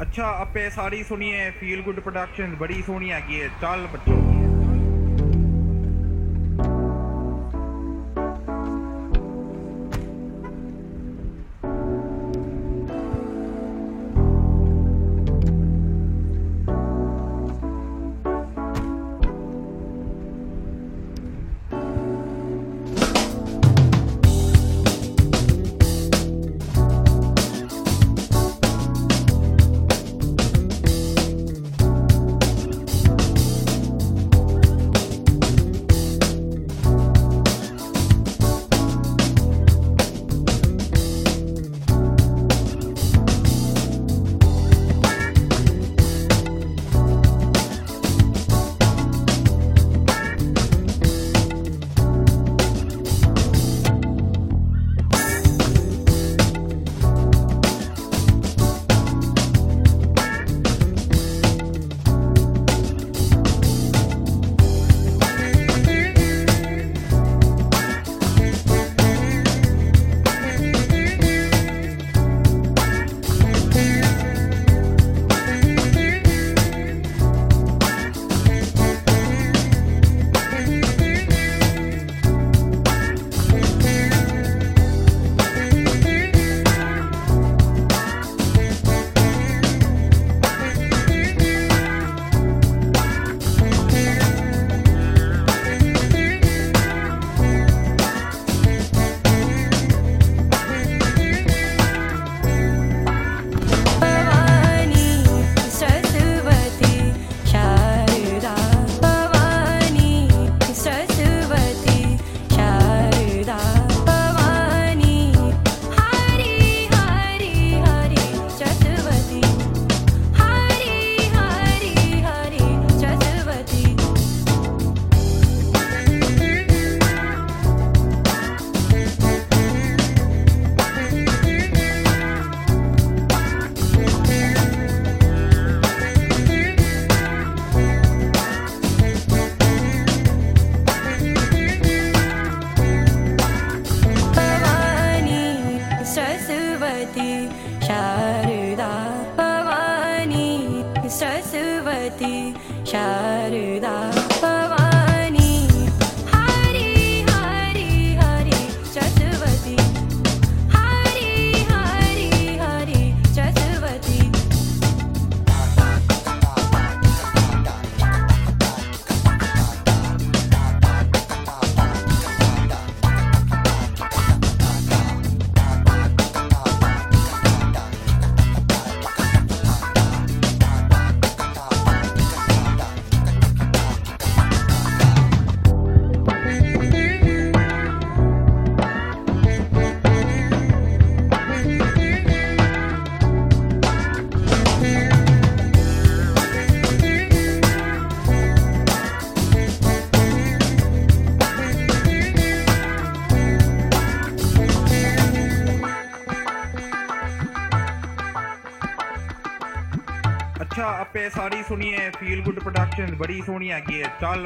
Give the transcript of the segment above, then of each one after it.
ਅੱਛਾ ਆਪੇ ਸਾਰੀ ਸੁਣੀਏ ਫੀਲ ਗੁੱਡ ਪ੍ਰੋਡਕਸ਼ਨ ਬੜੀ ਸੋਹਣੀ ਹੈਗੀ ਹੈ ਚੱਲ ਬੱਚੋ सुनिए फील गुड प्रोडक्शन बड़ी सोनी है। चल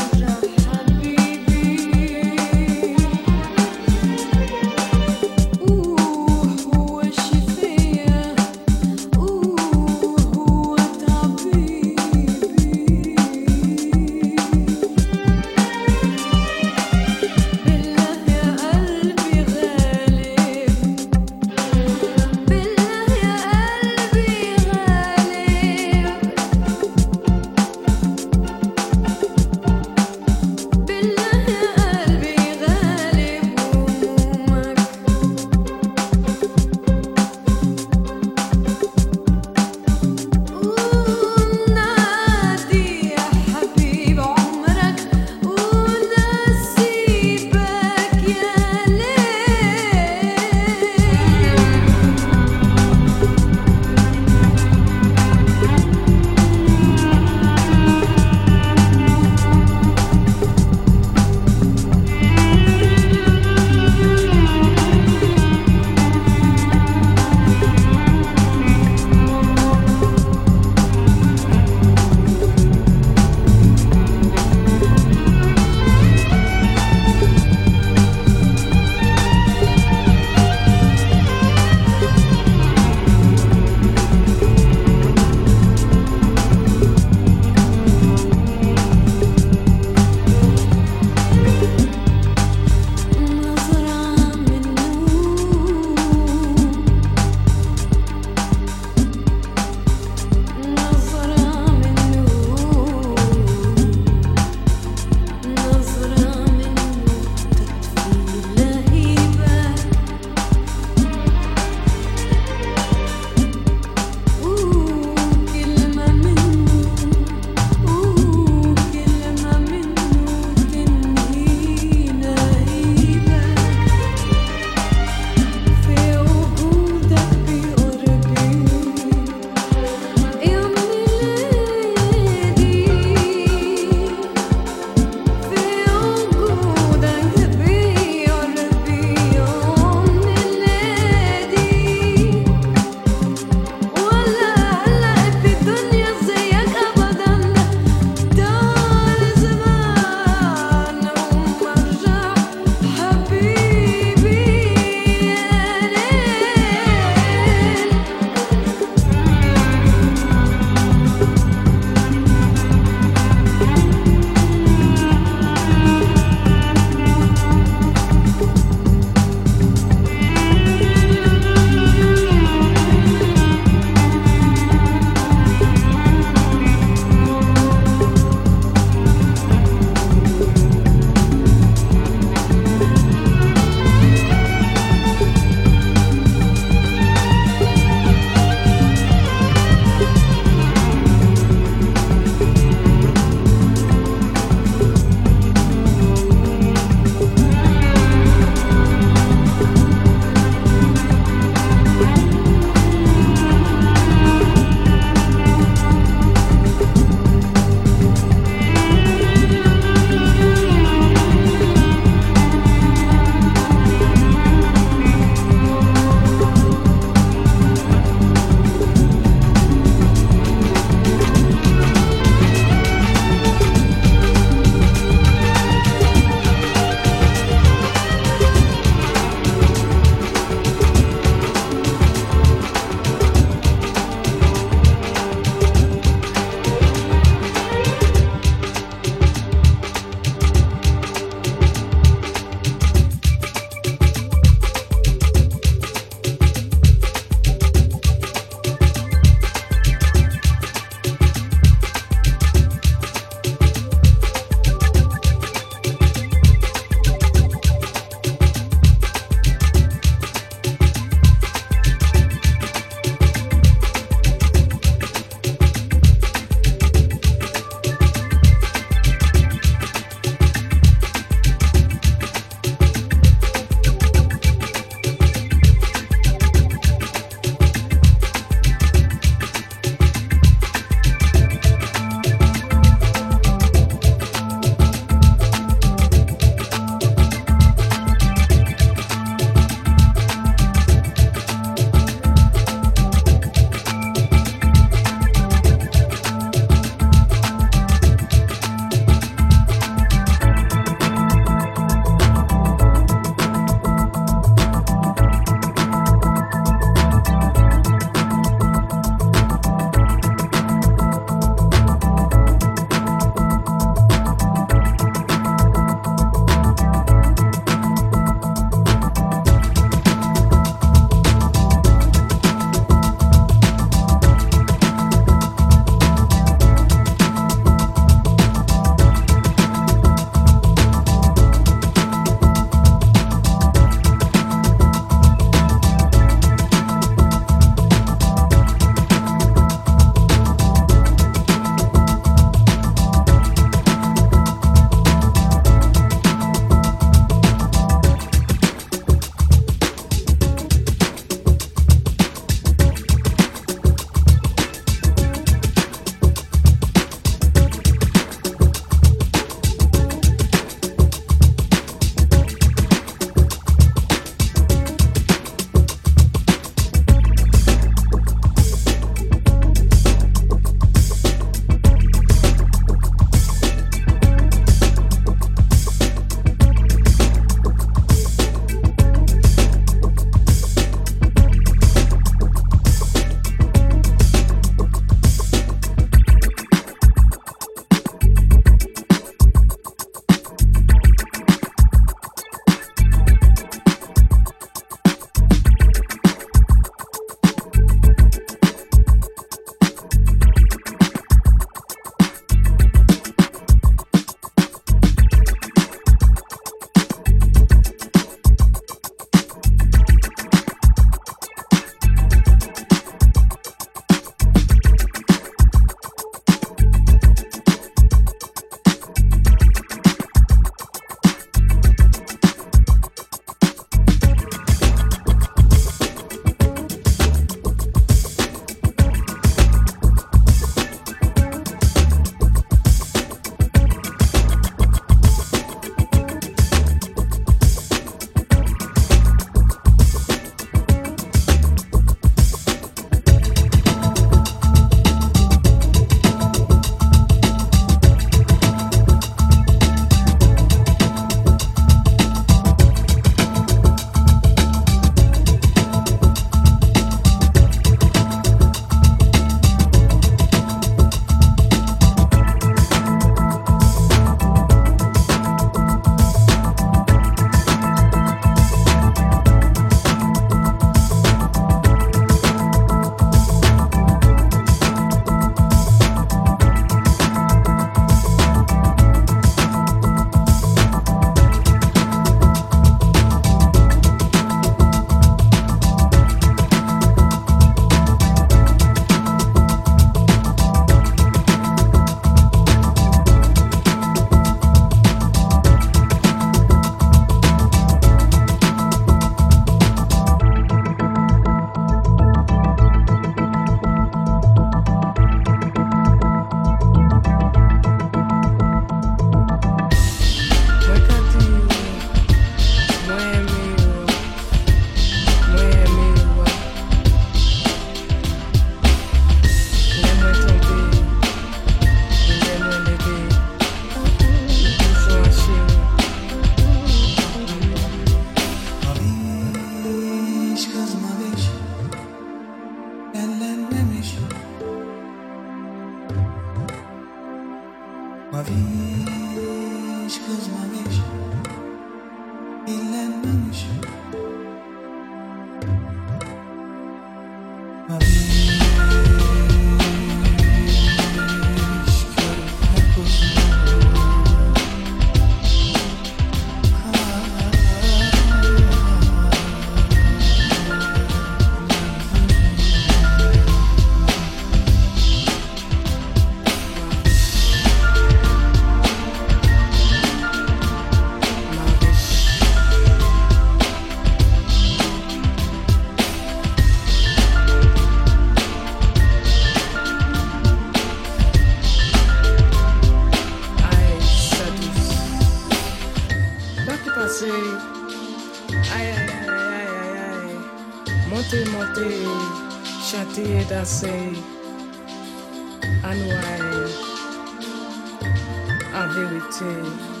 Thank